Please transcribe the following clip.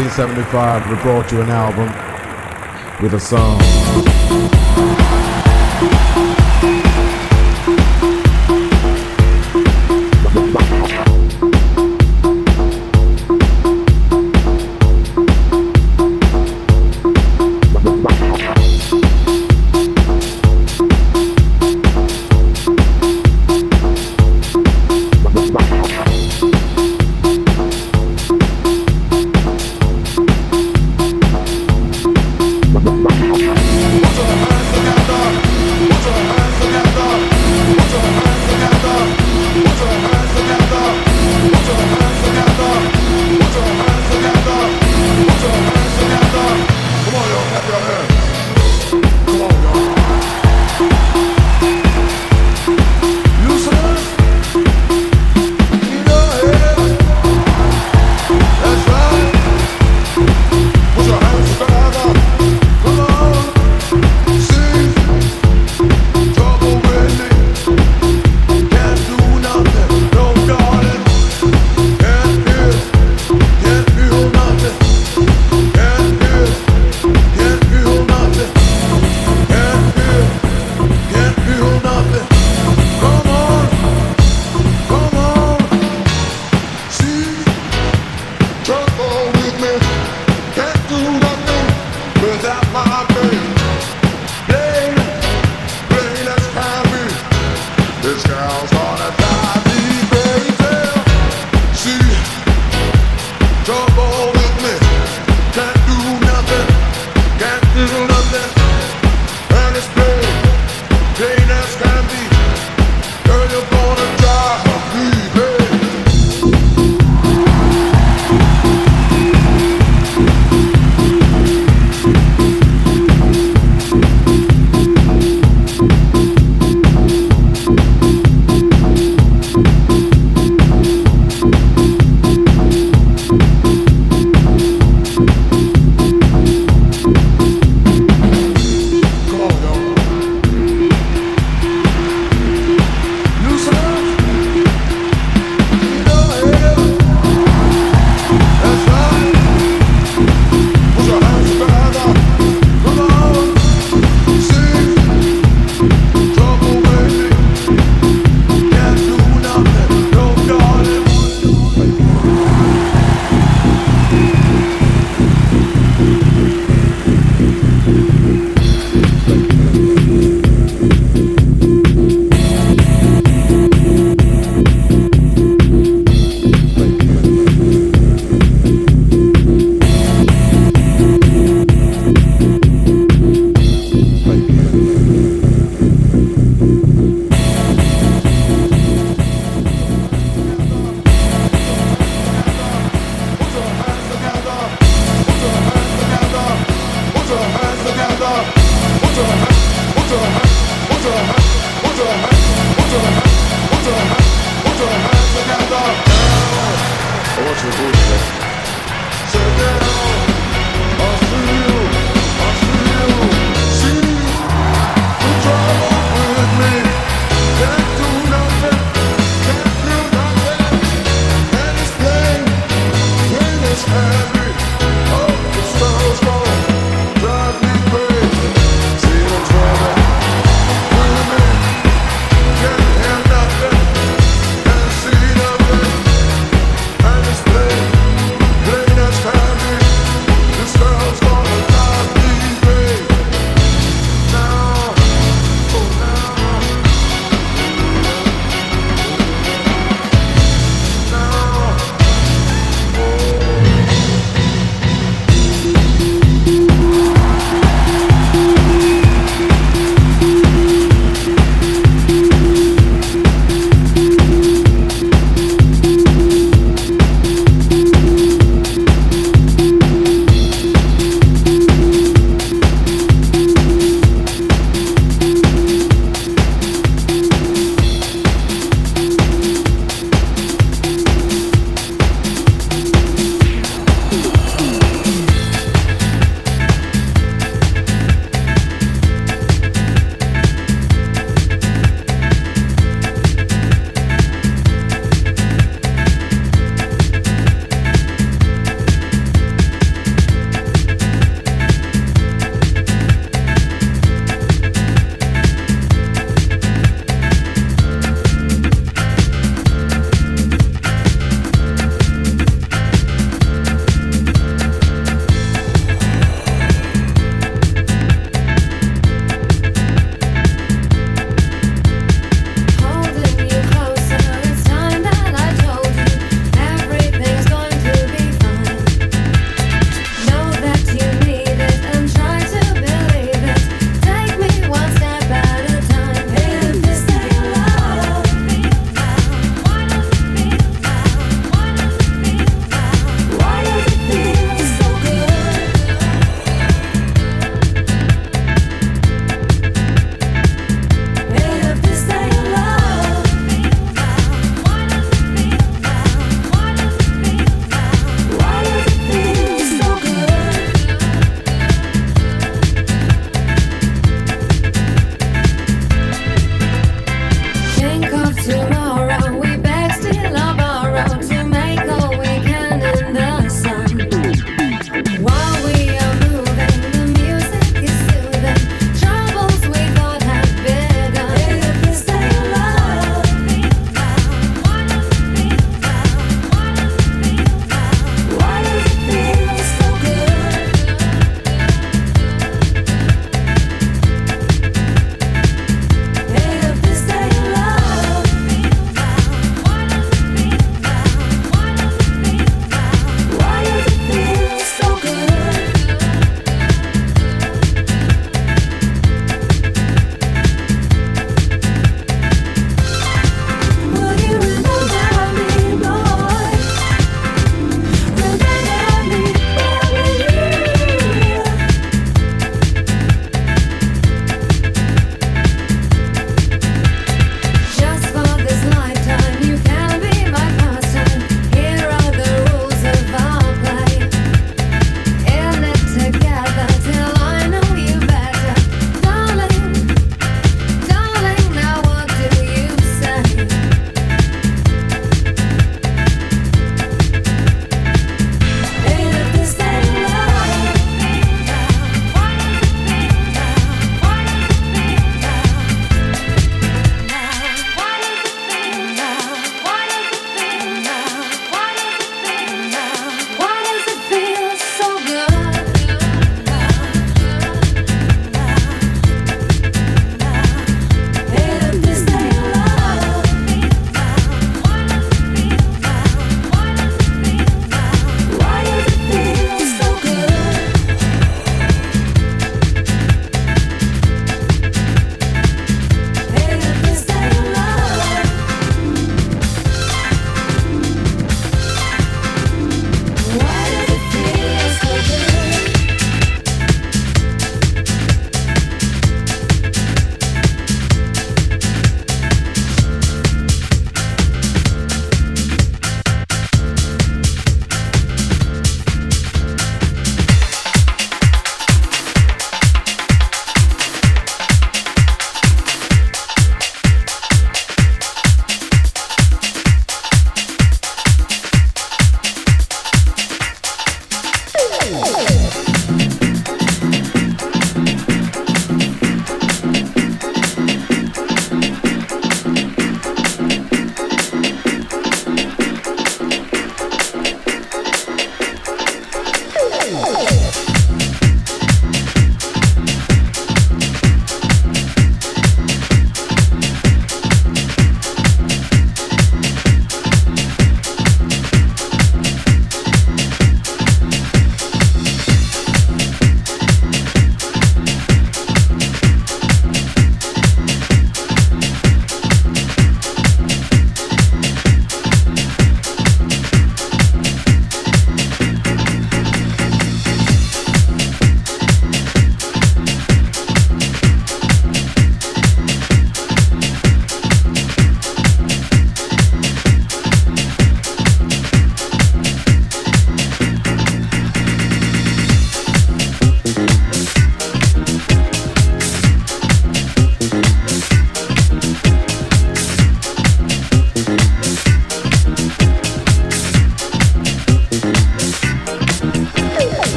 1975, we brought you an album with a song.